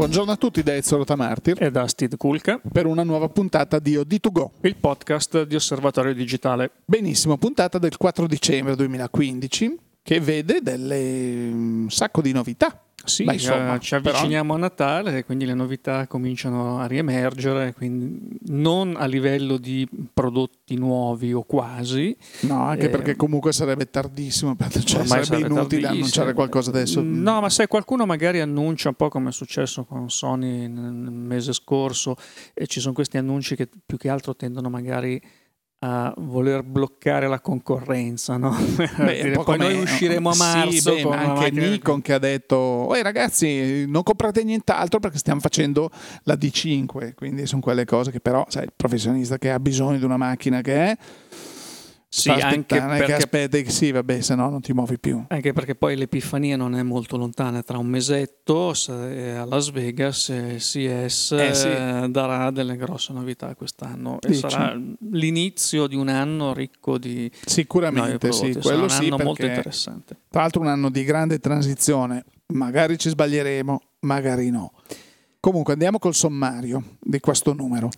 Buongiorno a tutti da Ezio Rotamartir e da Steve Kulka per una nuova puntata di OD2Go, il podcast di Osservatorio Digitale. Benissimo, puntata del 4 dicembre 2015 che vede delle un sacco di novità. Sì, insomma, eh, ci avviciniamo a Natale e quindi le novità cominciano a riemergere, quindi non a livello di prodotti nuovi o quasi. No, anche Eh, perché comunque sarebbe tardissimo, cioè sarebbe sarebbe inutile annunciare qualcosa adesso. No, ma sai, qualcuno magari annuncia un po' come è successo con Sony nel nel mese scorso e ci sono questi annunci che più che altro tendono magari a voler bloccare la concorrenza, no? Beh, poi noi usciremo a Sì, marzo beh, ma una anche Nikon che ha detto "Oi ragazzi, non comprate nient'altro perché stiamo facendo la D5", quindi sono quelle cose che però, sai, il professionista che ha bisogno di una macchina che è Sì, anche è che perché aspetti, sì, vabbè, se no non ti muovi più. Anche perché poi l'Epifania non è molto lontana, tra un mesetto se- a Las Vegas eh, CES Eh, sì. eh, darà delle grosse novità quest'anno e sarà l'inizio di un anno ricco di Sicuramente sì, sarà quello un sì, anno molto perché interessante. tra l'altro un anno di grande transizione, magari ci sbaglieremo, magari no. Comunque andiamo col sommario di questo numero.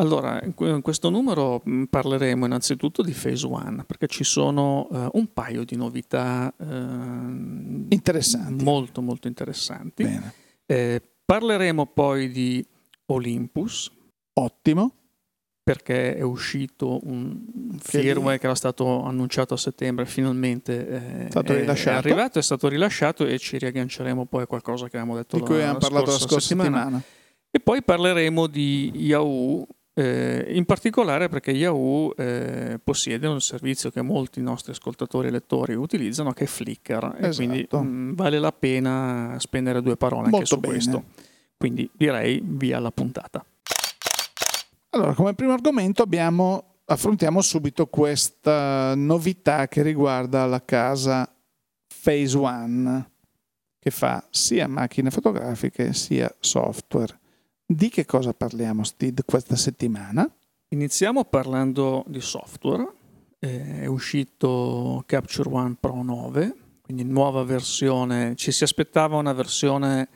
Allora, in que- in questo numero mh, parleremo innanzitutto di Phase One perché ci sono eh, un paio di novità ehm, Interessanti. molto molto interessanti. Eh, parleremo poi di Olympus Ottimo. perché è uscito un firmware che era stato annunciato a settembre, finalmente eh, È stato è- è arrivato, è stato rilasciato e ci riagganceremo poi a qualcosa che avevamo detto Di cui la, abbiamo la parlato la scorsa settimana. E poi parleremo di Yahoo, eh, in particolare perché Yahoo eh, possiede un servizio che molti nostri ascoltatori e lettori utilizzano che è Flickr e Esatto. quindi mh, vale la pena spendere due parole anche Molto su bene. questo. Quindi direi via la puntata. Allora, come primo argomento abbiamo, affrontiamo subito questa novità che riguarda la casa Phase One, che fa sia macchine fotografiche sia software. Di che cosa parliamo, Steve, questa settimana? Iniziamo parlando di software. È uscito Capture One Pro 9, quindi nuova versione. Ci si aspettava una versione,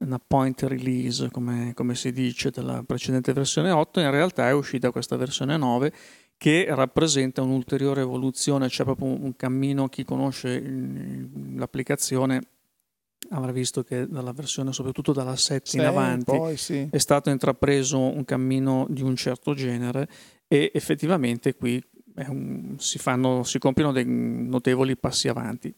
una point release, come, come si dice, della precedente versione 8. In realtà è uscita questa versione 9 che rappresenta un'ulteriore evoluzione, c'è proprio un, cammino. Chi conosce l'applicazione avrà visto che dalla versione, soprattutto dalla 7 in avanti, Poi sì. è stato intrapreso un cammino di un certo genere e effettivamente qui un- si, fanno, si compiono dei notevoli passi avanti.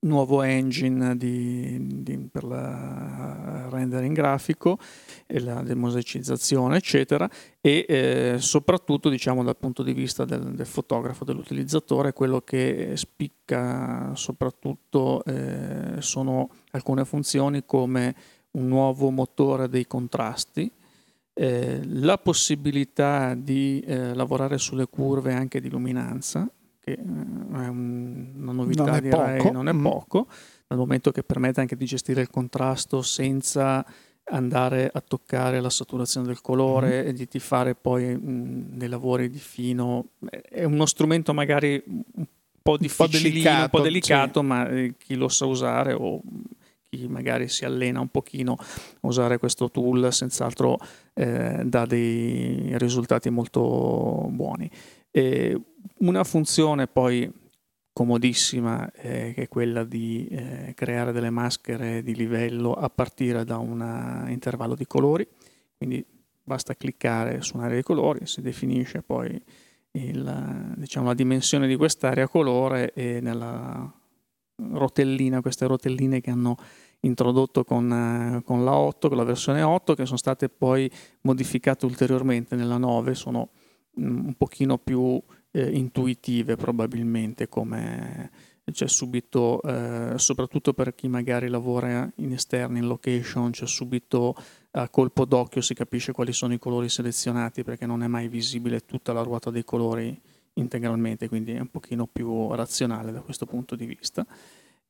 Nuovo engine di- di- per il rendering grafico e la demosecizzazione, eccetera, e eh, soprattutto diciamo dal punto di vista del, del fotografo, dell'utilizzatore, quello che spicca soprattutto eh, sono alcune funzioni come un nuovo motore dei contrasti, eh, la possibilità di eh, lavorare sulle curve anche di luminanza, che eh, è un- una novità Non è direi, poco. non è Mm. poco, dal momento che permette anche di gestire il contrasto senza andare a toccare la saturazione del colore Mm-hmm. e di di fare poi mh, dei lavori di fino. È uno strumento magari un po' difficilino, un po' delicato, delicato, ma eh, chi lo sa usare o chi magari si allena un pochino a usare questo tool senz'altro eh, dà dei risultati molto buoni. E una funzione poi comodissima eh, che è quella di eh, creare delle maschere di livello a partire da un intervallo di colori, quindi basta cliccare su un'area di colori, si definisce poi il, diciamo, la dimensione di quest'area colore e nella rotellina, queste rotelline che hanno introdotto con, eh, con la 8, con la versione 8, che sono state poi modificate ulteriormente nella 9, sono mm, un pochino più eh, intuitive probabilmente come c'è subito, eh, soprattutto per chi magari lavora in esterno, in location, c'è subito a colpo d'occhio si capisce quali sono i colori selezionati perché non è mai visibile tutta la ruota dei colori integralmente, quindi è un pochino più razionale da questo punto di vista.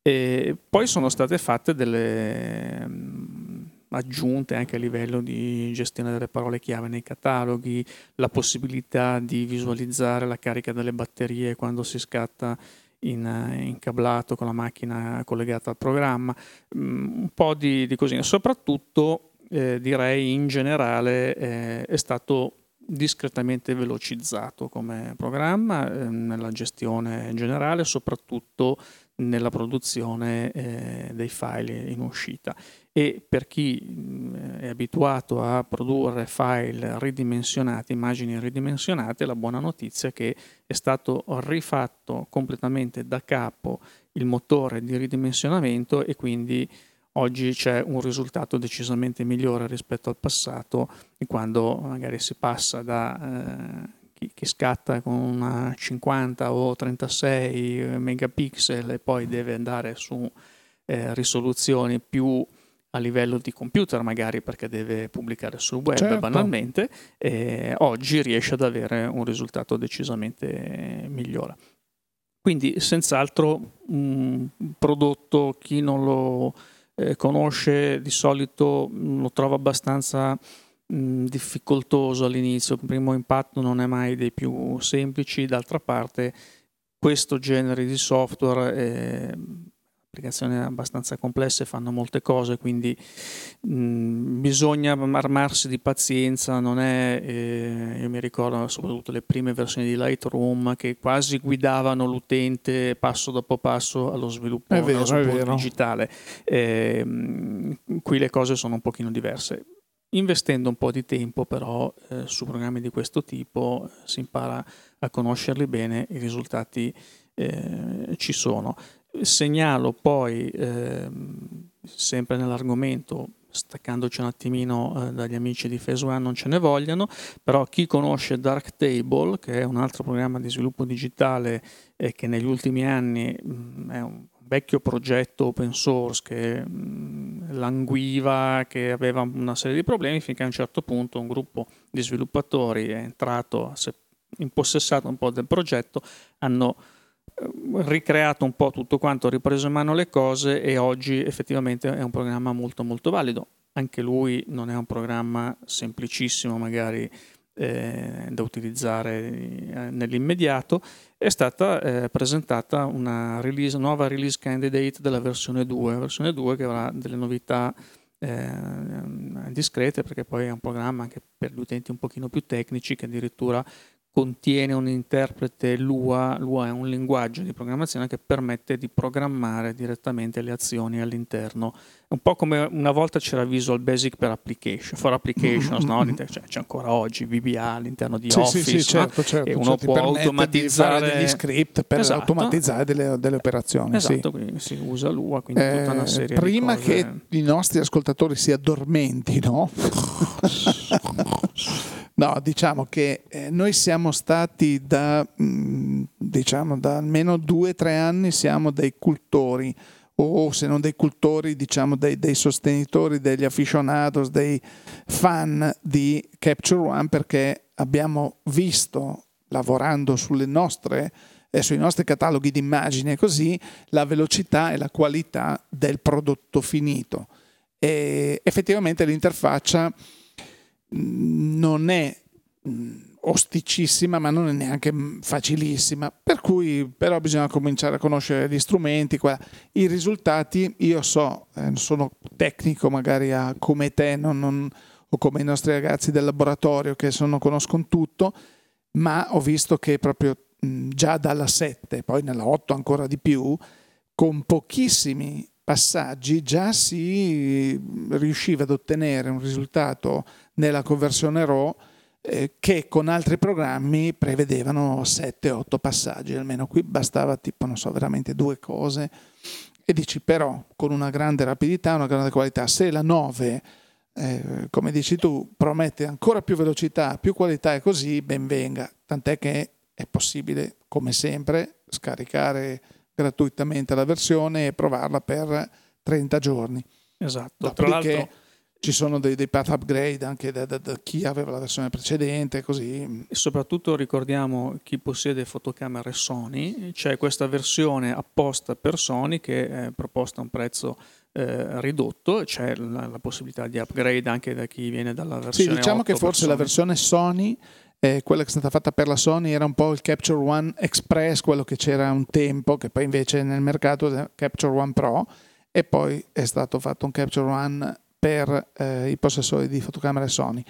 E poi sono state fatte delle mm, aggiunte anche a livello di gestione delle parole chiave nei cataloghi, la possibilità di visualizzare la carica delle batterie quando si scatta in, incablato con la macchina collegata al programma, mm, un po' di, di così. Soprattutto eh, direi in generale eh, è stato discretamente velocizzato come programma eh, nella gestione generale, soprattutto nella produzione eh, dei file in uscita. E per chi mh, è abituato a produrre file ridimensionati, immagini ridimensionate, la buona notizia è che è stato rifatto completamente da capo il motore di ridimensionamento e quindi oggi c'è un risultato decisamente migliore rispetto al passato quando magari si passa da eh, chi, scatta con una 50 o 36 megapixel e poi deve andare su eh, risoluzioni più a livello di computer magari perché deve pubblicare sul web certo. banalmente, eh, oggi riesce ad avere un risultato decisamente migliore. Quindi senz'altro un prodotto, chi non lo eh, conosce di solito lo trova abbastanza mh, difficoltoso all'inizio, il primo impatto non è mai dei più semplici, d'altra parte questo genere di software è applicazioni abbastanza complesse, fanno molte cose, quindi mh, bisogna armarsi di pazienza, non è, eh, io mi ricordo soprattutto le prime versioni di Lightroom che quasi guidavano l'utente passo dopo passo allo sviluppo, vero, sviluppo digitale. Eh, qui le cose sono un pochino diverse. Investendo un po' di tempo però eh, su programmi di questo tipo eh, si impara a conoscerli bene, i risultati eh, ci sono. Segnalo poi, eh, sempre nell'argomento, staccandoci un attimino eh, dagli amici di Phase One non ce ne vogliano, però chi conosce Darktable, che è un altro programma di sviluppo digitale e che negli ultimi anni mh, mm, è un vecchio progetto open source che mm, languiva, che aveva una serie di problemi, finché a un certo punto un gruppo di sviluppatori è entrato, si è impossessato un po' del progetto, hanno ricreato un po' tutto quanto, ripreso in mano le cose e oggi effettivamente è un programma molto molto valido. Anche lui non è un programma semplicissimo magari eh, da utilizzare eh, nell'immediato. È stata eh, presentata una release, nuova release candidate della versione 2, versione 2 che avrà delle novità eh, discrete perché poi è un programma anche per gli utenti un pochino più tecnici che addirittura contiene un interprete Lua, Lua è un linguaggio di programmazione che permette di programmare direttamente le azioni all'interno. Un po' come una volta c'era Visual Basic per application, for applications, no? Cioè, c'è ancora oggi VBA all'interno di sì, Office, sì, sì, certo, certo, e uno certo, può automatizzare degli script per esatto. automatizzare delle, delle operazioni. Esatto, quindi si usa Lua, quindi eh, tutta una eh, serie prima di cose. che i nostri ascoltatori si addormentino No, diciamo che eh, noi siamo stati da, mm, diciamo, da almeno due o tre anni siamo dei cultori o se non dei cultori, diciamo dei, dei, sostenitori, degli aficionados, dei fan di Capture One perché abbiamo visto lavorando sulle nostre, eh, sui nostri cataloghi di immagini e così la velocità e la qualità del prodotto finito. E effettivamente l'interfaccia non è mm, osticissima, ma non è neanche mm, facilissima. Per cui, però, bisogna cominciare a conoscere gli strumenti. I risultati, io so, eh, sono tecnico magari a, come te non, non, o come i nostri ragazzi del laboratorio che sono, conoscono tutto, ma ho visto che proprio mm, già dalla 7, poi nella 8 ancora di più, con pochissimi passaggi già si riusciva ad ottenere un risultato nella conversione RAW eh, che con altri programmi prevedevano 7-8 passaggi, almeno qui bastava tipo, non so, veramente due cose e dici però con una grande rapidità, una grande qualità, se la 9 eh, come dici tu, promette ancora più velocità, più qualità e così, ben venga. Tant'è che è possibile, come sempre, scaricare gratuitamente la versione e provarla per 30 giorni. Esatto. Dopodiché, Tra l'altro ci sono dei, dei path upgrade anche da, da, da, chi aveva la versione precedente, così. E soprattutto ricordiamo chi possiede fotocamere Sony, c'è questa versione apposta per Sony che è proposta a un prezzo eh, ridotto, c'è la, la, possibilità di upgrade anche da chi viene dalla versione Sì, diciamo che forse Sony. la versione Sony eh, quella che è stata fatta per la Sony era un po' il Capture One Express, quello che c'era un tempo, che poi invece nel mercato è Capture One Pro, e poi è stato fatto un Capture One per eh, i possessori di fotocamere Sony.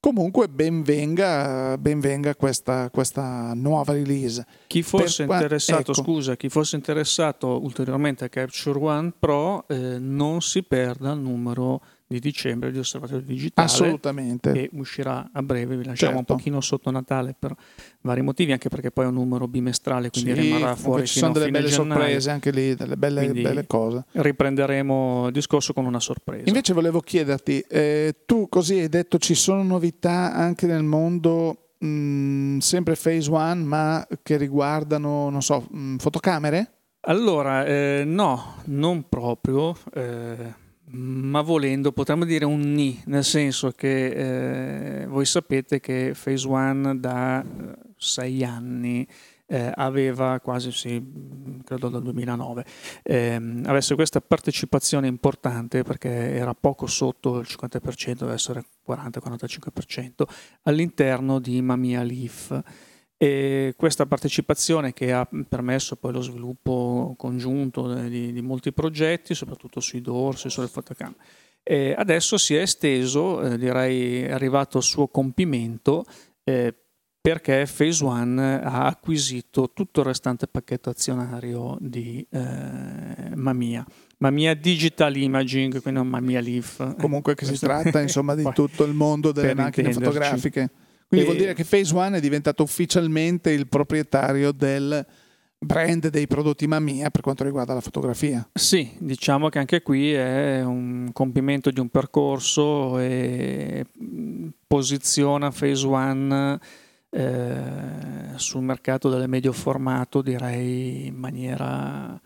Comunque ben venga, ben venga questa, questa, nuova release. Chi fosse per, interessato, ecco. scusa, chi fosse interessato ulteriormente a Capture One Pro eh, non si perda il numero di dicembre di Osservatorio Digitale. Assolutamente. Che uscirà a breve, vi lasciamo certo. un pochino sotto Natale per vari motivi, anche perché poi è un numero bimestrale, quindi sì, rimarrà fuori. Ci sono delle belle gennaio. sorprese anche lì, delle belle, belle, cose. Riprenderemo il discorso con una sorpresa. Invece volevo chiederti, eh, tu così hai detto ci sono novità anche nel mondo, mh, mm, sempre Phase One, ma che riguardano, non so, mh, mm, fotocamere? Allora, eh, no, non proprio. Eh, ma volendo potremmo dire un ni, nel senso che eh, voi sapete che Phase One da eh, sei anni eh, aveva quasi, sì, credo dal 2009, ehm, avesse questa partecipazione importante perché era poco sotto il 50%, deve essere 40-45% all'interno di Mamia Leaf. E questa partecipazione che ha permesso poi lo sviluppo congiunto di, di molti progetti, soprattutto sui dorsi, sulle fotocamere. E adesso si è esteso, eh, direi è arrivato al suo compimento, eh, perché Phase One ha acquisito tutto il restante pacchetto azionario di eh, Mamia. Mamia Digital Imaging, quindi non Mamia Leaf. Comunque che si tratta insomma di tutto il mondo delle macchine fotografiche. Quindi e... vuol dire che Phase One è diventato ufficialmente il proprietario del brand dei prodotti Mamia per quanto riguarda la fotografia. Sì, diciamo che anche qui è un compimento di un percorso e posiziona Phase One eh, sul mercato del medio formato direi in maniera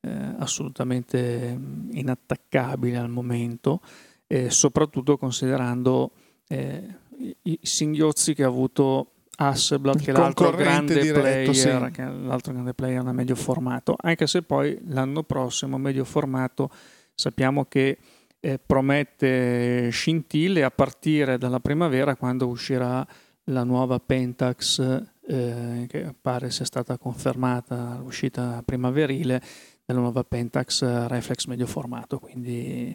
eh, assolutamente inattaccabile al momento, e soprattutto considerando eh, i singhiozzi che ha avuto Hasselblad, che è l'altro grande diretto, player, sì. che è l'altro grande player nel medio formato, anche se poi l'anno prossimo medio formato sappiamo che eh, promette scintille a partire dalla primavera quando uscirà la nuova Pentax eh, che pare sia stata confermata l'uscita primaverile della nuova Pentax Reflex medio formato, quindi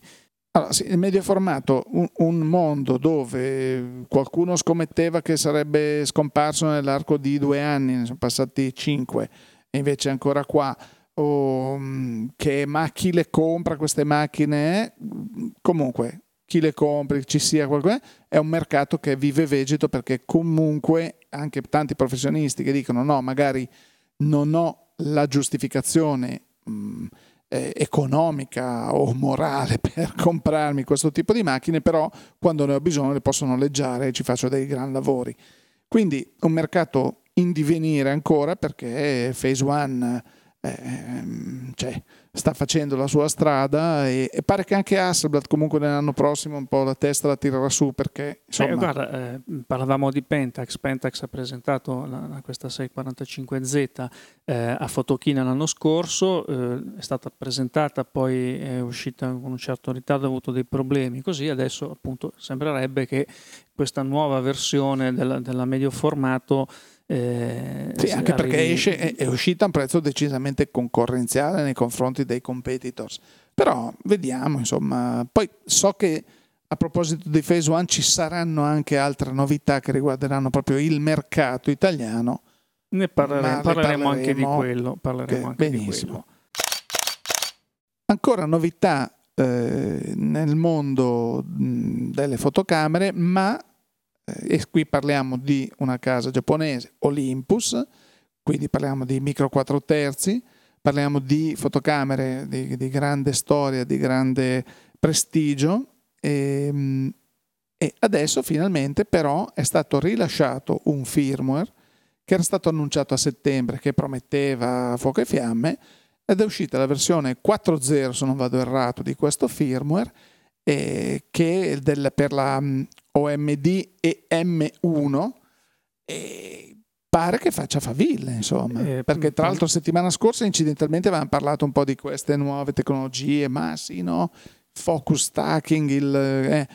allora, sì, il medio formato, un, un, mondo dove qualcuno scommetteva che sarebbe scomparso nell'arco di due anni, ne sono passati cinque, e invece è ancora qua, o mm, che ma chi le compra queste macchine, comunque chi le compra, ci sia qualcosa, è un mercato che vive vegeto perché comunque anche tanti professionisti che dicono no, magari non ho la giustificazione. Mh, mm, eh, economica o morale per comprarmi questo tipo di macchine, però quando ne ho bisogno le posso noleggiare e ci faccio dei gran lavori. Quindi un mercato in divenire ancora perché Phase One eh, cioè, sta facendo la sua strada e, e, pare che anche Hasselblad comunque nell'anno prossimo un po' la testa la tirerà su perché insomma... eh, guarda, eh, parlavamo di Pentax Pentax ha presentato la, questa 645Z eh, a Fotochina l'anno scorso eh, è stata presentata poi è uscita con un certo ritardo ha avuto dei problemi così adesso appunto sembrerebbe che questa nuova versione della, della medio formato eh, sì, anche perché esce, è, è, uscita a un prezzo decisamente concorrenziale nei confronti dei competitors. Però vediamo, insomma. Poi so che a proposito di Phase One ci saranno anche altre novità che riguarderanno proprio il mercato italiano. Ne parleremo, parleremo anche di quello. Parleremo anche benissimo. Di quello. Ancora novità eh, nel mondo delle fotocamere, ma e qui parliamo di una casa giapponese, Olympus, quindi parliamo di micro 4 terzi, parliamo di fotocamere di, di grande storia, di grande prestigio e, ehm, e adesso finalmente però è stato rilasciato un firmware che era stato annunciato a settembre che prometteva fuoco e fiamme ed è uscita la versione 4.0 se non vado errato di questo firmware eh, che del, per la OMD e M1 e pare che faccia faville insomma. Eh, perché tra l'altro settimana scorsa incidentalmente avevamo parlato un po' di queste nuove tecnologie ma sì no? Focus stacking il, eh,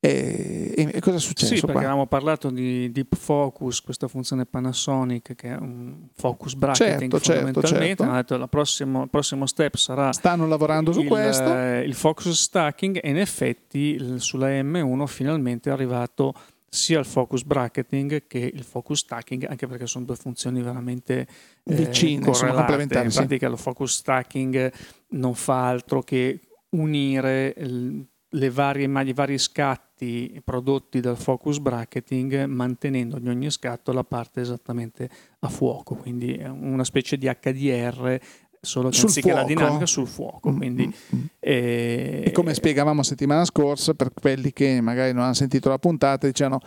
E, e, cosa è successo? Sì, perché qua? avevamo parlato di Deep Focus, questa funzione Panasonic che è un focus bracketing certo, certo fondamentalmente. Certo, certo. il prossimo, prossimo, step sarà. Stanno lavorando su il, questo. il focus stacking, e in effetti sulla M1 finalmente è arrivato sia il focus bracketing che il focus stacking, anche perché sono due funzioni veramente eh, vicine, sono complementari. In pratica, sì. lo focus stacking non fa altro che unire le varie, i vari scatti prodotti dal focus bracketing mantenendo in ogni scatto la parte esattamente a fuoco, quindi una specie di HDR solo che sul anziché fuoco. la dinamica sul fuoco. Quindi, mm-hmm. eh, e come spiegavamo settimana scorsa, per quelli che magari non hanno sentito la puntata, dicevano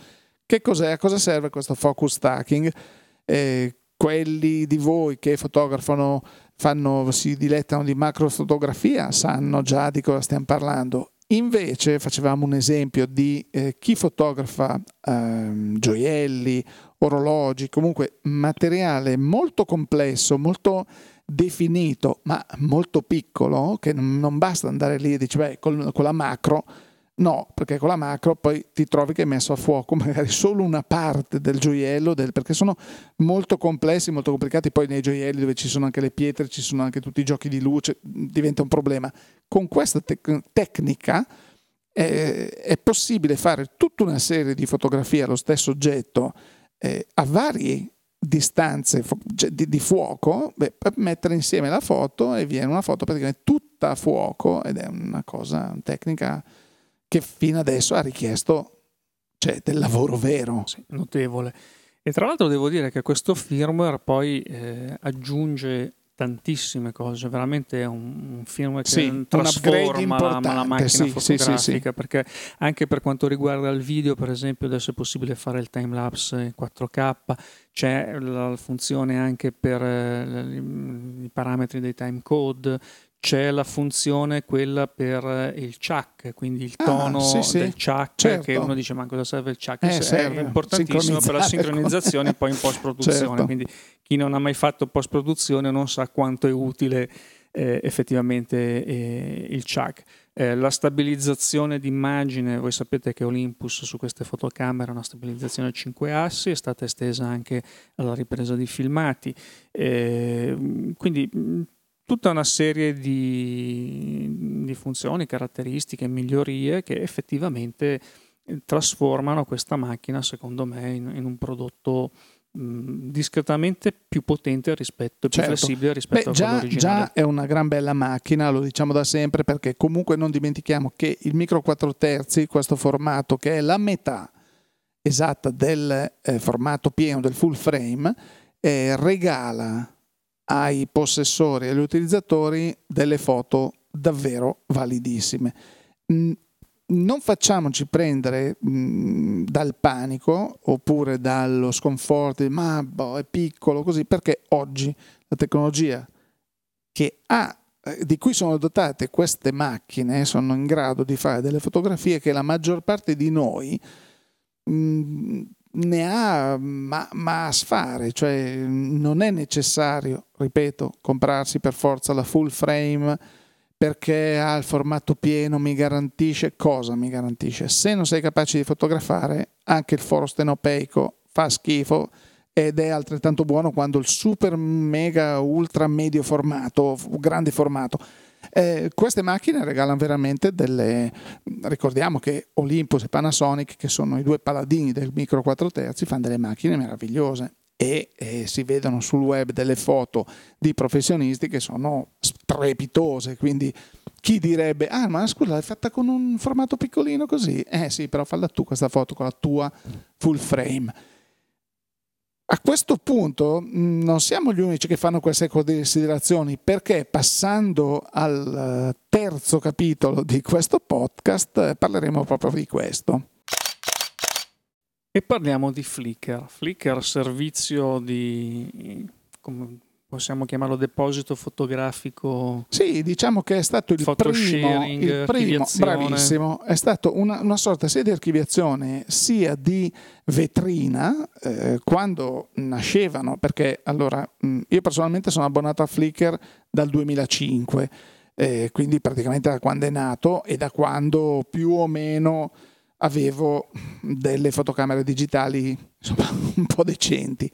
che cos'è, a cosa serve questo focus stacking? Eh, quelli di voi che fotografano, fanno, si dilettano di macrofotografia, sanno già di cosa stiamo parlando. Invece facevamo un esempio di eh, chi fotografa eh, gioielli, orologi, comunque materiale molto complesso, molto definito, ma molto piccolo, che non basta andare lì e dici, beh, con, con la macro, no, perché con la macro poi ti trovi che hai messo a fuoco magari solo una parte del gioiello, del, perché sono molto complessi, molto complicati, poi nei gioielli dove ci sono anche le pietre, ci sono anche tutti i giochi di luce, diventa un problema. Con questa te- tecnica eh, è possibile fare tutta una serie di fotografie allo stesso oggetto eh, a vari distanze cioè di, di fuoco, beh, per mettere insieme la foto e viene una foto praticamente tutta a fuoco ed è una cosa tecnica che fino adesso ha richiesto cioè, del lavoro vero. Sì, notevole. E tra l'altro devo dire che questo firmware poi eh, aggiunge tantissime cose, veramente è un, un film che sì, trasforma la, la, macchina sì, fotografica sì, perché anche per quanto riguarda il video per esempio adesso è possibile fare il time lapse in 4K c'è la funzione anche per eh, i parametri dei time code c'è la funzione quella per il chuck, quindi il ah, tono ah, sì, sì. del chuck, certo. che uno dice ma cosa serve il chuck? Eh, serve. È importantissimo per la sincronizzazione poi in post-produzione, certo. quindi chi non ha mai fatto post-produzione non sa quanto è utile eh, effettivamente eh, il chuck. Eh, la stabilizzazione d'immagine, voi sapete che Olympus su queste fotocamere ha una stabilizzazione a 5 assi, è stata estesa anche alla ripresa di filmati, eh, quindi tutta una serie di, di funzioni, caratteristiche, migliorie che effettivamente eh, trasformano questa macchina, secondo me, in, in un prodotto mh, discretamente più potente rispetto, più certo. flessibile rispetto Beh, a già, quello originale. Già è una gran bella macchina, lo diciamo da sempre, perché comunque non dimentichiamo che il micro 4 terzi, questo formato che è la metà esatta del eh, formato pieno del full frame, eh, regala ai possessori e agli utilizzatori delle foto davvero validissime. Non facciamoci prendere mh, mm, dal panico oppure dallo sconforto, ma boh, è piccolo così, perché oggi la tecnologia ha, eh, di cui sono dotate queste macchine sono in grado di fare delle fotografie che la maggior parte di noi mh, mm, ne ha ma, ma, a sfare, cioè non è necessario, ripeto, comprarsi per forza la full frame perché ha il formato pieno, mi garantisce cosa mi garantisce? Se non sei capace di fotografare, anche il foro stenopeico fa schifo ed è altrettanto buono quando il super mega ultra medio formato, grande formato eh, queste macchine regalano veramente delle... Ricordiamo che Olympus e Panasonic, che sono i due paladini del micro 4 terzi, fanno delle macchine meravigliose e eh, si vedono sul web delle foto di professionisti che sono strepitose, quindi chi direbbe, ah ma scusa l'hai fatta con un formato piccolino così? Eh sì, però falla tu questa foto con la tua full frame. A questo punto mm, non siamo gli unici che fanno queste considerazioni perché passando al eh, terzo capitolo di questo podcast eh, parleremo proprio di questo. E parliamo di Flickr. Flickr servizio di possiamo chiamarlo deposito fotografico. Sì, diciamo che è stato il primo, il primo bravissimo, è stato una, una, sorta sia di archiviazione sia di vetrina eh, quando nascevano, perché allora mh, io personalmente sono abbonato a Flickr dal 2005, eh, quindi praticamente da quando è nato e da quando più o meno avevo delle fotocamere digitali insomma, un po' decenti.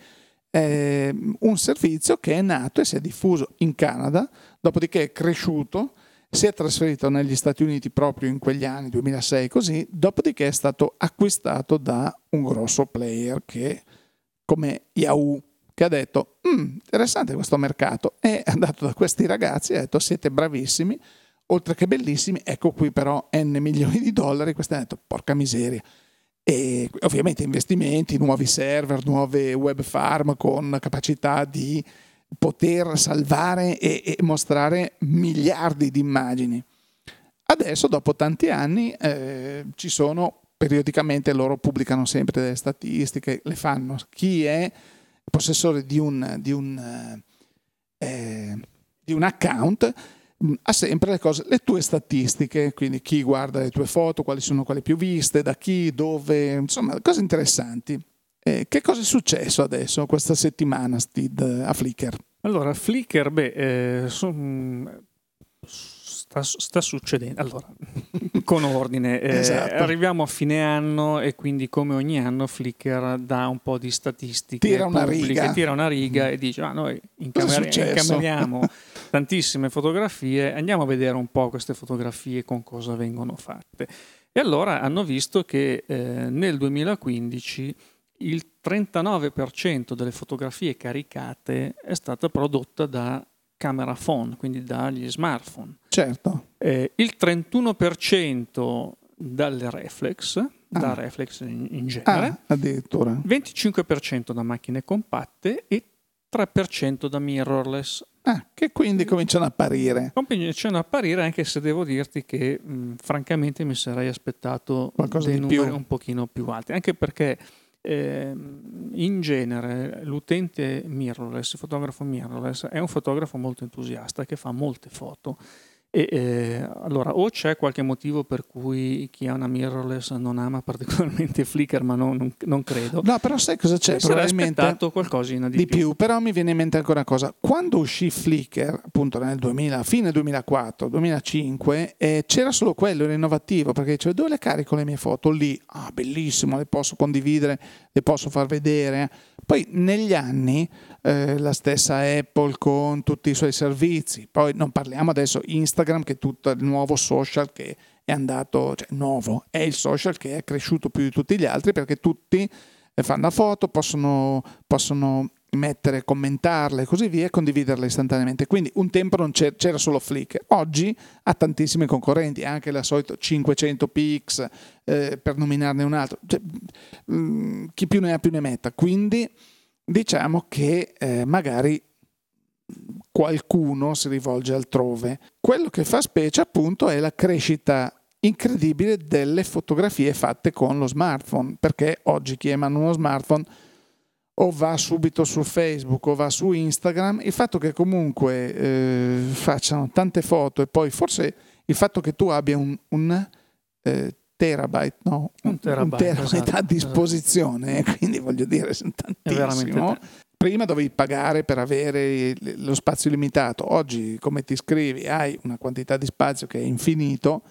Eh, un servizio che è nato e si è diffuso in Canada, dopodiché è cresciuto, si è trasferito negli Stati Uniti proprio in quegli anni, 2006 così, dopodiché è stato acquistato da un grosso player che, come Yahoo, che ha detto, mm, interessante questo mercato, è andato da questi ragazzi e ha detto siete bravissimi, oltre che bellissimi, ecco qui però n milioni di dollari, questo ha detto porca miseria. E ovviamente investimenti, nuovi server, nuove web farm con capacità di poter salvare e, e mostrare miliardi di immagini. Adesso, dopo tanti anni, eh, ci sono periodicamente, loro pubblicano sempre delle statistiche, le fanno. Chi è possessore di un, di un, eh, di un account ha sempre le, cose, le tue statistiche, quindi chi guarda le tue foto, quali sono quelle più viste, da chi, dove, insomma, cose interessanti. Eh, che cosa è successo adesso, questa settimana, Steve, a Flickr? Allora, Flickr, beh, eh, son, sta, sta, succedendo. Allora, con ordine, eh, esatto. arriviamo a fine anno e quindi come ogni anno Flickr dà un po' di statistiche tira una pubbliche, riga, tira una riga e dice, ma noi incameriamo tantissime fotografie, andiamo a vedere un po' queste fotografie con cosa vengono fatte. E allora hanno visto che eh, nel 2015 il 39% delle fotografie caricate è stata prodotta da camera phone, quindi dagli smartphone. Certo. Eh, il 31% dalle reflex, ah. da reflex in, in genere. Ah, addirittura. 25% da macchine compatte e 3% da mirrorless. Ah, che quindi cominciano a apparire. Cominciano a apparire anche se devo dirti che mh, francamente mi sarei aspettato Qualcosa dei numeri più. un pochino più alti, anche perché eh, in genere l'utente mirrorless, il fotografo mirrorless, è un fotografo molto entusiasta che fa molte foto e, eh, allora, o c'è qualche motivo per cui chi ha una mirrorless non ama particolarmente Flickr, ma non, non, non credo. No, però sai cosa c'è? Probabilmente qualcosina di, di più. più. Però mi viene in mente ancora una cosa. Quando uscì Flickr, appunto nel 2000, fine 2004, 2005, eh, c'era solo quello, era innovativo, perché diceva dove le carico le mie foto? Lì, ah, bellissimo, le posso condividere, le posso far vedere. Poi negli anni eh, la stessa Apple con tutti i suoi servizi, poi non parliamo adesso Instagram che è tutto il nuovo social che è andato, cioè nuovo, è il social che è cresciuto più di tutti gli altri perché tutti eh, fanno la foto, possono, possono mettere, commentarle e così via e condividerle istantaneamente. Quindi un tempo non c'era, c'era solo Flickr, oggi ha tantissimi concorrenti, anche la solita 500 px eh, per nominarne un altro, cioè, mh, mm, chi più ne ha più ne metta. Quindi diciamo che eh, magari qualcuno si rivolge altrove. Quello che fa specie appunto è la crescita incredibile delle fotografie fatte con lo smartphone, perché oggi chi emana uno smartphone o va subito su Facebook o va su Instagram, il fatto che comunque eh, facciano tante foto e poi forse il fatto che tu abbia un, un eh, terabyte, no? Un terabyte, un terabyte esatto, a disposizione, esatto. quindi voglio dire, sono tantissimo. Prima dovevi pagare per avere lo spazio limitato, oggi come ti scrivi hai una quantità di spazio che è infinito,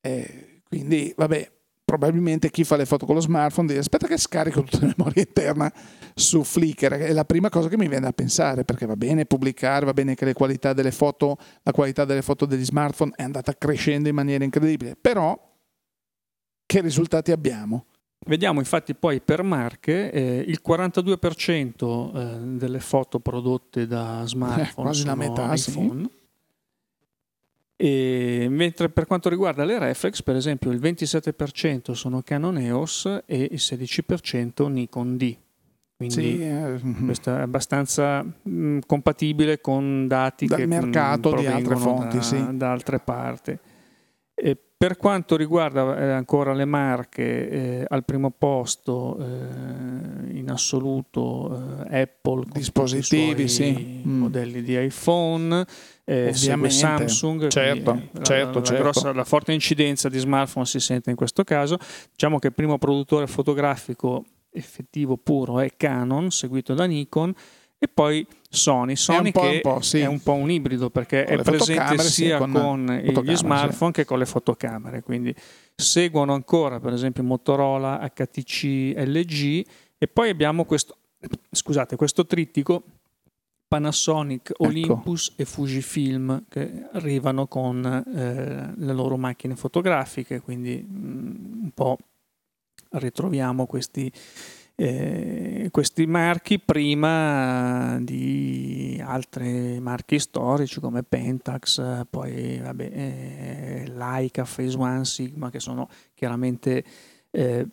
eh, quindi vabbè, probabilmente chi fa le foto con lo smartphone dice aspetta che scarico tutta la memoria interna su Flickr, è la prima cosa che mi viene da pensare, perché va bene pubblicare, va bene che qualità foto, la qualità delle foto degli smartphone è andata crescendo in maniera incredibile, però che risultati abbiamo? Vediamo infatti poi per marche eh, il 42% eh, delle foto prodotte da smartphone eh, quasi la metà, iPhone. Sì. E mentre per quanto riguarda le reflex, per esempio, il 27% sono Canon EOS e il 16% Nikon D. Quindi sì, eh, questo è abbastanza mh, mm, compatibile con dati dal che mercato di altre fonti, da, sì. da altre parti. E per quanto riguarda eh, ancora le marche, eh, al primo posto eh, in assoluto eh, Apple dispositivi, sì. Mm. modelli mm. di iPhone, eh, Samsung, certo, la, certo, la, certo. Grossa, la forte incidenza di smartphone si sente in questo caso. Diciamo che il primo produttore fotografico effettivo puro è Canon, seguito da Nikon, e poi Sony. Sony è un che po', sì. è un po' un ibrido perché con è presente sia con, con gli smartphone sì. che con le fotocamere. Quindi seguono ancora, per esempio, Motorola, HTC, LG e poi abbiamo questo, scusate, questo trittico Panasonic, ecco. Olympus ecco. e Fujifilm che arrivano con eh, le loro macchine fotografiche, quindi mh, mm, un po' ritroviamo questi, eh, questi marchi prima di altri marchi storici come Pentax, poi vabbè, eh, Leica, Phase One, Sigma, che sono chiaramente eh,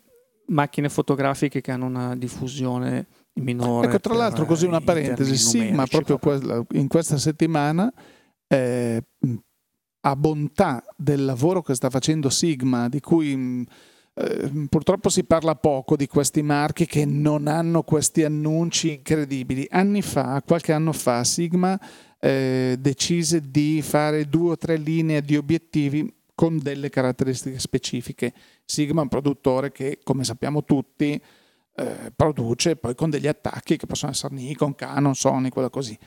macchine fotografiche che hanno una diffusione minore. Ecco, tra l'altro, così una parentesi: Sigma, proprio in questa settimana, eh, a bontà del lavoro che sta facendo Sigma, di cui eh, purtroppo si parla poco di questi marchi che non hanno questi annunci incredibili. Anni fa, qualche anno fa, Sigma eh, decise di fare due o tre linee di obiettivi con delle caratteristiche specifiche. Sigma è un produttore che, come sappiamo tutti, eh, produce poi con degli attacchi che possono essere Nikon, Canon, Sony, quello così.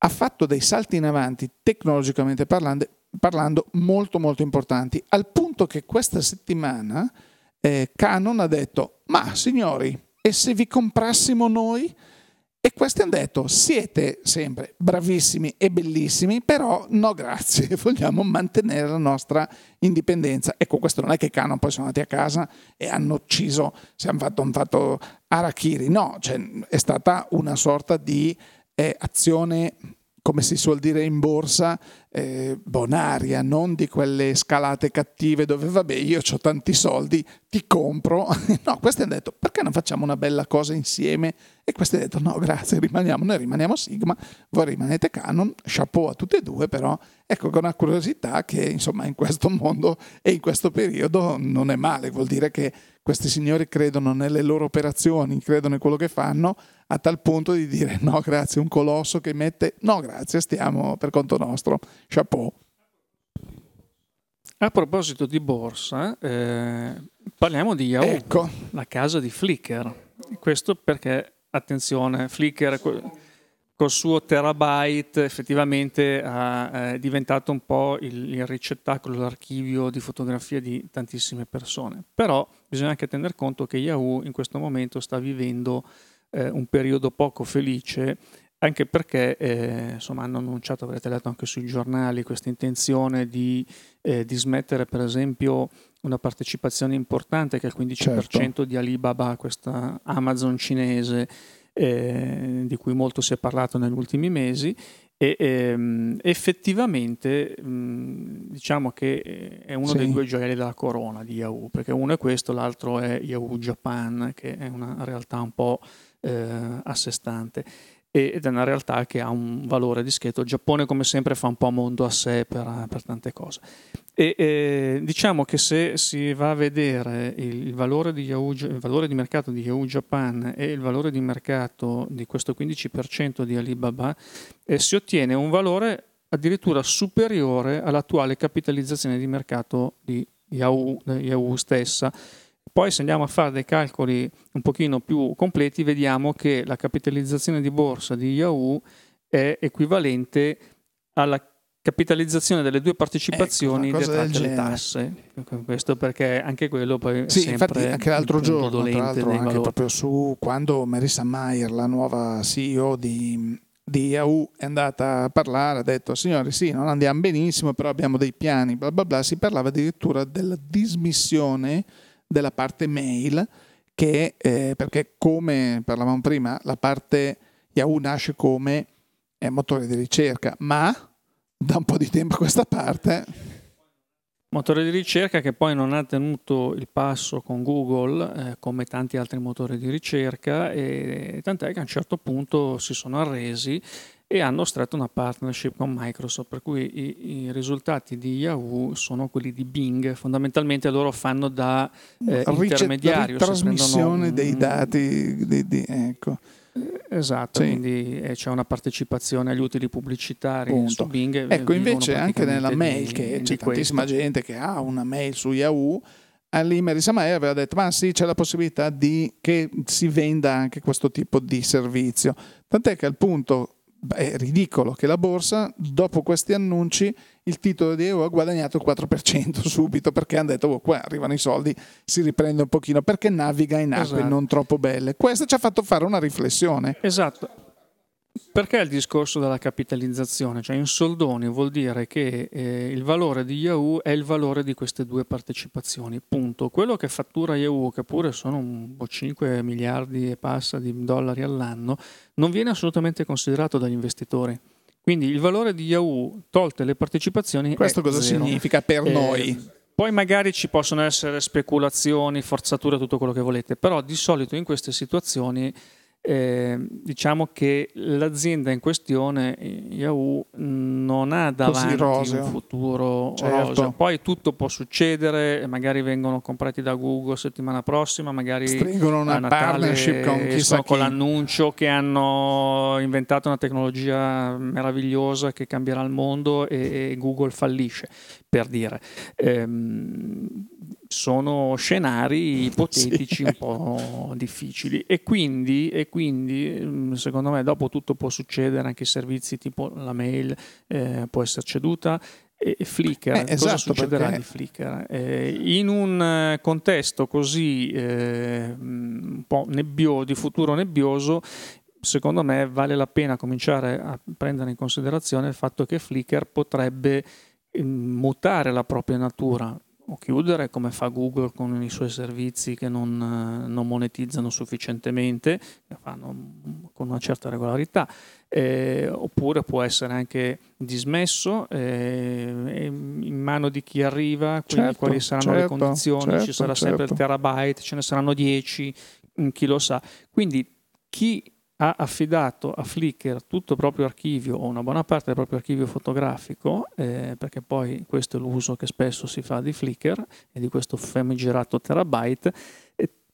Ha fatto dei salti in avanti tecnologicamente parlando, parlando molto molto importanti, al punto che questa settimana eh, Canon ha detto, ma signori, e se vi comprassimo noi? E questi hanno detto, siete sempre bravissimi e bellissimi, però no grazie, vogliamo mantenere la nostra indipendenza. Ecco, questo non è che Canon poi sono andati a casa e hanno ucciso, si hanno fatto, hanno fatto Arachiri, no, cioè, è stata una sorta di eh, azione come si suol dire in borsa, eh, bonaria, non di quelle scalate cattive dove vabbè io ho tanti soldi, ti compro. no, questi hanno detto perché non facciamo una bella cosa insieme? E questi hanno detto no grazie, rimaniamo, noi rimaniamo Sigma, voi rimanete Canon, chapeau a tutti e due, però ecco con una curiosità che insomma in questo mondo e in questo periodo non è male, vuol dire che questi signori credono nelle loro operazioni, credono in quello che fanno, a tal punto di dire no grazie, un colosso che mette no grazie, stiamo per conto nostro, chapeau. A proposito di borsa, eh, parliamo di Yahoo, ecco. la casa di Flickr. Questo perché, attenzione, Flickr col suo terabyte effettivamente è diventato un po' il, il, ricettacolo, l'archivio di fotografia di tantissime persone. Però bisogna anche tener conto che Yahoo in questo momento sta vivendo eh, un periodo poco felice anche perché eh, insomma, hanno annunciato, avrete letto anche sui giornali, questa intenzione di, eh, di, smettere per esempio una partecipazione importante che è il 15% certo. di Alibaba, questa Amazon cinese, eh, di cui molto si è parlato negli ultimi mesi e ehm, effettivamente mh, diciamo che è uno sì. dei due gioielli della corona di Yahoo, perché uno è questo, l'altro è Yahoo Japan, che è una realtà un po' eh, a sé stante ed è una realtà che ha un valore discreto. Il Giappone, come sempre, fa un po' mondo a sé per, per tante cose. E eh, diciamo che se si va a vedere il, valore di Yahoo, il valore di mercato di Yahoo Japan e il valore di mercato di questo 15% di Alibaba, eh, si ottiene un valore addirittura superiore all'attuale capitalizzazione di mercato di Yahoo, Yahoo stessa poi se andiamo a fare dei calcoli un pochino più completi vediamo che la capitalizzazione di borsa di Yahoo è equivalente alla capitalizzazione delle due partecipazioni ecco, detratte le tasse. Questo perché anche quello poi sì, infatti anche l'altro giorno, tra l'altro anche valori. proprio su quando Marissa Mayer, la nuova CEO di, di Yahoo è andata a parlare, ha detto signori sì, non andiamo benissimo, però abbiamo dei piani, bla bla bla, si parlava addirittura della dismissione della parte mail che, eh, perché come parlavamo prima, la parte Yahoo nasce come eh, motore di ricerca, ma da un po' di tempo a questa parte... Motore di ricerca che poi non ha tenuto il passo con Google eh, come tanti altri motori di ricerca e tant'è che a un certo punto si sono arresi e hanno stretto una partnership con Microsoft, per cui i, i, risultati di Yahoo sono quelli di Bing, fondamentalmente loro fanno da eh, intermediario. Trasmissione dei dati, di, di, ecco. Eh, esatto, sì. quindi eh, c'è una partecipazione agli utili pubblicitari Punto. su Bing. Ecco, invece anche nella mail, di, che c'è tantissima questo. gente che ha una mail su Yahoo, lì Marisa Mayer aveva detto ma sì c'è la possibilità di, che si venda anche questo tipo di servizio tant'è che al punto è ridicolo che la borsa, dopo questi annunci, il titolo di EU ha guadagnato il 4% subito perché hanno detto oh, qua arrivano i soldi, si riprende un pochino perché naviga in acque esatto. non troppo belle. Questo ci ha fatto fare una riflessione. Esatto. Perché il discorso della capitalizzazione? Cioè in soldoni vuol dire che eh, il valore di Yahoo è il valore di queste due partecipazioni, punto. Quello che fattura Yahoo, che pure sono un po' 5 miliardi e passa di dollari all'anno, non viene assolutamente considerato dagli investitori. Quindi il valore di Yahoo, tolte le partecipazioni, questo cosa zero. significa per eh, noi? Poi magari ci possono essere speculazioni, forzature, tutto quello che volete, però di solito in queste situazioni eh, diciamo che l'azienda in questione, Yahoo, non ha davanti un futuro certo. roseo. Poi tutto può succedere, magari vengono comprati da Google settimana prossima, magari stringono una partnership con chissà con l'annuncio che hanno inventato una tecnologia meravigliosa che cambierà il mondo e, e Google fallisce, per dire. Ehm, sono scenari ipotetici sì. un po' difficili e quindi, e quindi, mm, secondo me dopo tutto può succedere anche servizi tipo la mail eh, può essere ceduta e Flickr, eh, esatto, cosa succederà perché... di Flickr? Eh, in un eh, contesto così eh, un po' nebbioso, di futuro nebbioso, secondo me vale la pena cominciare a prendere in considerazione il fatto che Flickr potrebbe mm, mutare la propria natura o chiudere come fa Google con i suoi servizi che non, non monetizzano sufficientemente, che fanno con una certa regolarità, eh, oppure può essere anche dismesso eh, in mano di chi arriva, quindi certo, quali saranno certo, le condizioni, certo, ci sarà sempre il certo. terabyte, ce ne saranno 10, chi lo sa. Quindi chi ha affidato a Flickr tutto il proprio archivio o una buona parte del proprio archivio fotografico, eh, perché poi questo è l'uso che spesso si fa di Flickr e di questo famigerato terabyte,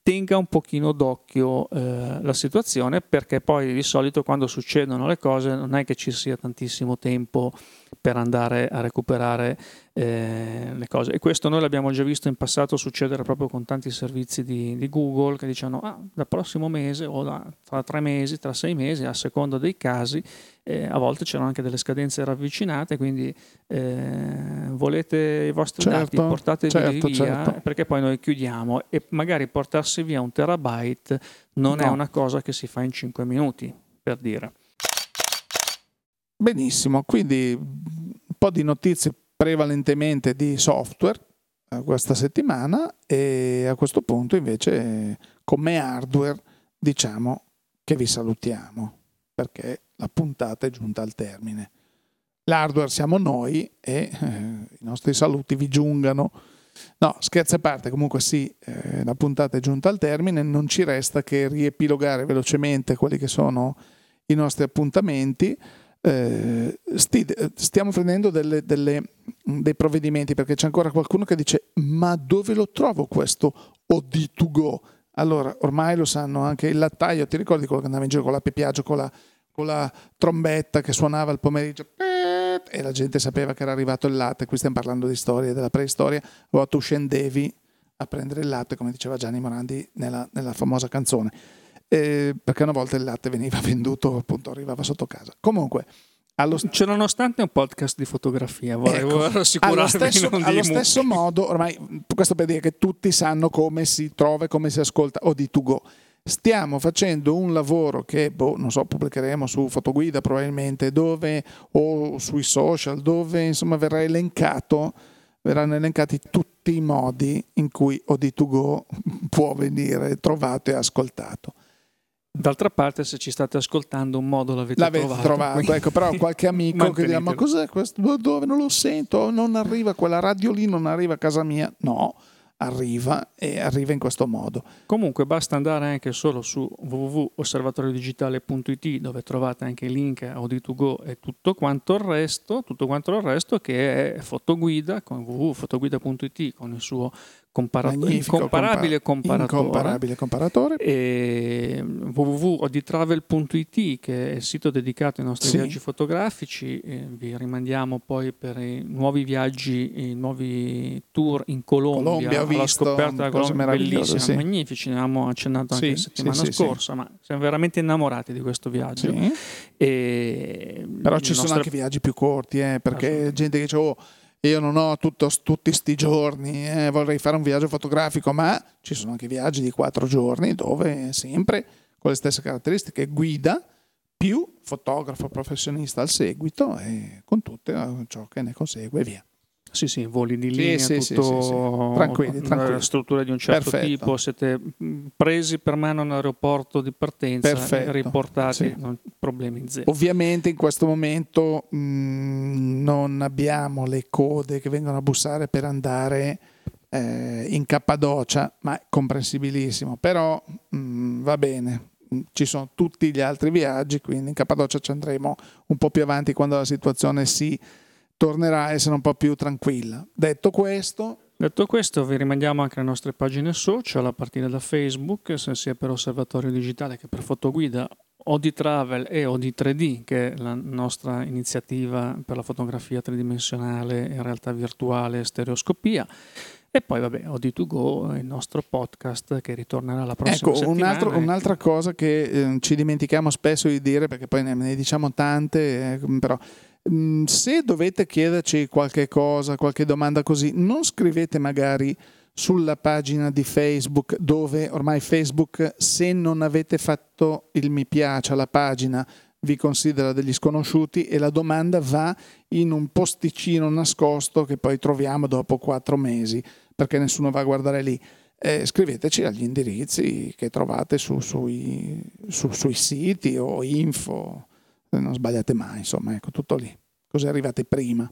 tenga un pochino d'occhio eh, la situazione perché poi di solito quando succedono le cose non è che ci sia tantissimo tempo per andare a recuperare eh, le cose. E questo noi l'abbiamo già visto in passato succedere proprio con tanti servizi di, di Google che dicevano ah, dal prossimo mese o da, tra tre mesi, tra sei mesi, a seconda dei casi, eh, a volte c'erano anche delle scadenze ravvicinate, quindi eh, volete i vostri certo, dati, portateli certo, via certo. perché poi noi chiudiamo e magari portarsi via un terabyte non no. è una cosa che si fa in cinque minuti, per dire. Benissimo, quindi un po' di notizie prevalentemente di software eh, questa settimana e a questo punto invece come hardware diciamo che vi salutiamo perché la puntata è giunta al termine. L'hardware siamo noi e eh, i nostri saluti vi giungano. No, scherzi a parte, comunque sì, eh, la puntata è giunta al termine, non ci resta che riepilogare velocemente quelli che sono i nostri appuntamenti eh, sti, stiamo prendendo delle, delle, dei provvedimenti perché c'è ancora qualcuno che dice ma dove lo trovo questo OD2Go? Allora, ormai lo sanno anche il lattaio, ti ricordi quello che andava in giro con la pepiaggio, con la, con la trombetta che suonava il pomeriggio? E la gente sapeva che era arrivato il latte, qui stiamo parlando di storia, della preistoria, o tu scendevi a prendere il latte, come diceva Gianni Morandi nella, nella famosa canzone eh, perché una volta il latte veniva venduto, appunto arrivava sotto casa. Comunque, allo... C'è nonostante un podcast di fotografia, volevo ecco, rassicurarvi. Allo stesso, allo stesso modo, ormai questo per dire che tutti sanno come si trova e come si ascolta o di to go. Stiamo facendo un lavoro che, boh, non so, pubblicheremo su Fotoguida probabilmente, dove, o sui social, dove insomma verrà elencato, verranno elencati tutti i modi in cui OD2Go può venire trovato e ascoltato. D'altra parte, se ci state ascoltando, un modo l'avete, l'avete trovato. trovato ecco, però qualche amico che dice: Ma cos'è questo? Dove non lo sento? Non arriva quella radio lì, non arriva a casa mia. No, arriva e arriva in questo modo. Comunque basta andare anche solo su www.osservatoriodigitale.it dove trovate anche il link a Audi2Go e tutto quanto il resto, tutto quanto il resto che è fotoguida con www.fotoguida.it con il suo compara- incomparabile comparatore, incomparabile comparatore. E www.oditravel.it che è il sito dedicato ai nostri sì. viaggi fotografici eh, vi rimandiamo poi per i nuovi viaggi i nuovi tour in Colombia, Colombia alla visto, scoperta della Colombia bellissima, sì. magnifici ne avevamo accennato anche sì, la settimana scorsa ma siamo veramente innamorati di questo viaggio e però ci nostre... sono anche viaggi più corti eh, perché gente che dice oh io non ho tutto, tutti questi giorni, eh, vorrei fare un viaggio fotografico, ma ci sono anche viaggi di quattro giorni dove sempre con le stesse caratteristiche, guida più fotografo professionista al seguito e con tutto ciò che ne consegue via. Sì, sì, voli di linea, sì, sì, tutto sì, tranquilli, tranquilli. struttura di un certo Perfetto. tipo, siete presi per mano all'aeroporto di partenza Perfetto. riportati, non, problemi zero. Ovviamente in questo momento mh, non abbiamo le code che vengono a bussare per andare eh, in Cappadocia, ma è comprensibilissimo, però mh, va bene, ci sono tutti gli altri viaggi, quindi in Cappadocia ci andremo un po' più avanti quando la situazione si tornerà a essere un po' più tranquilla. Detto questo, Detto questo, vi rimandiamo anche alle nostre pagine social, a partire da Facebook, sia per Osservatorio Digitale che per Fotoguida, OD Travel e OD 3D, che è la nostra iniziativa per la fotografia tridimensionale in realtà virtuale e stereoscopia. E poi, vabbè, OD2Go, il nostro podcast che ritornerà la prossima ecco, settimana. Un altro, ecco. Un'altra cosa che eh, ci dimentichiamo spesso di dire, perché poi ne, ne diciamo tante, eh, però se dovete chiederci qualche cosa, qualche domanda così, non scrivete magari sulla pagina di Facebook dove ormai Facebook se non avete fatto il mi piace alla pagina vi considera degli sconosciuti e la domanda va in un posticino nascosto che poi troviamo dopo quattro mesi perché nessuno va a guardare lì. Eh, scriveteci agli indirizzi che trovate su, sui, su, sui siti o info non sbagliate mai, insomma, ecco, tutto lì. Così arrivate prima.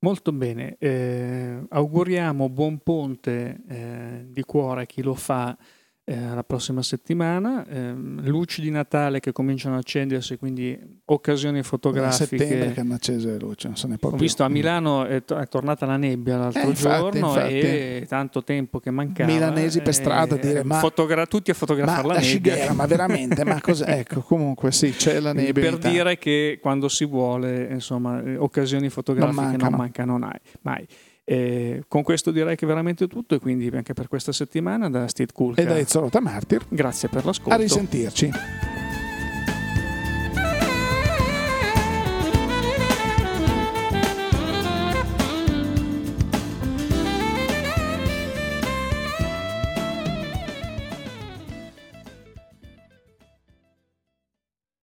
Molto bene, eh, auguriamo buon ponte eh, di cuore a chi lo fa eh, la prossima settimana. Eh, luci di Natale che cominciano a accendersi, quindi occasioni fotografiche. È settembre che hanno acceso le luci, non se ne può Ho più. visto a Milano è, to- è tornata la nebbia l'altro eh, infatti, giorno infatti. e tanto tempo che mancava. Milanesi per strada a dire ma fotogra- tutti a fotografare la, la nebbia. Scighera, ma veramente, ma cosa? Ecco, comunque sì, c'è la nebbia. Per dire che quando si vuole, insomma, eh, occasioni fotografiche non mancano, non mancano mai. mai. E con questo direi che è veramente tutto e quindi anche per questa settimana da Steve Kulka. E da Izzolota Martir grazie per l'ascolto. a risentirci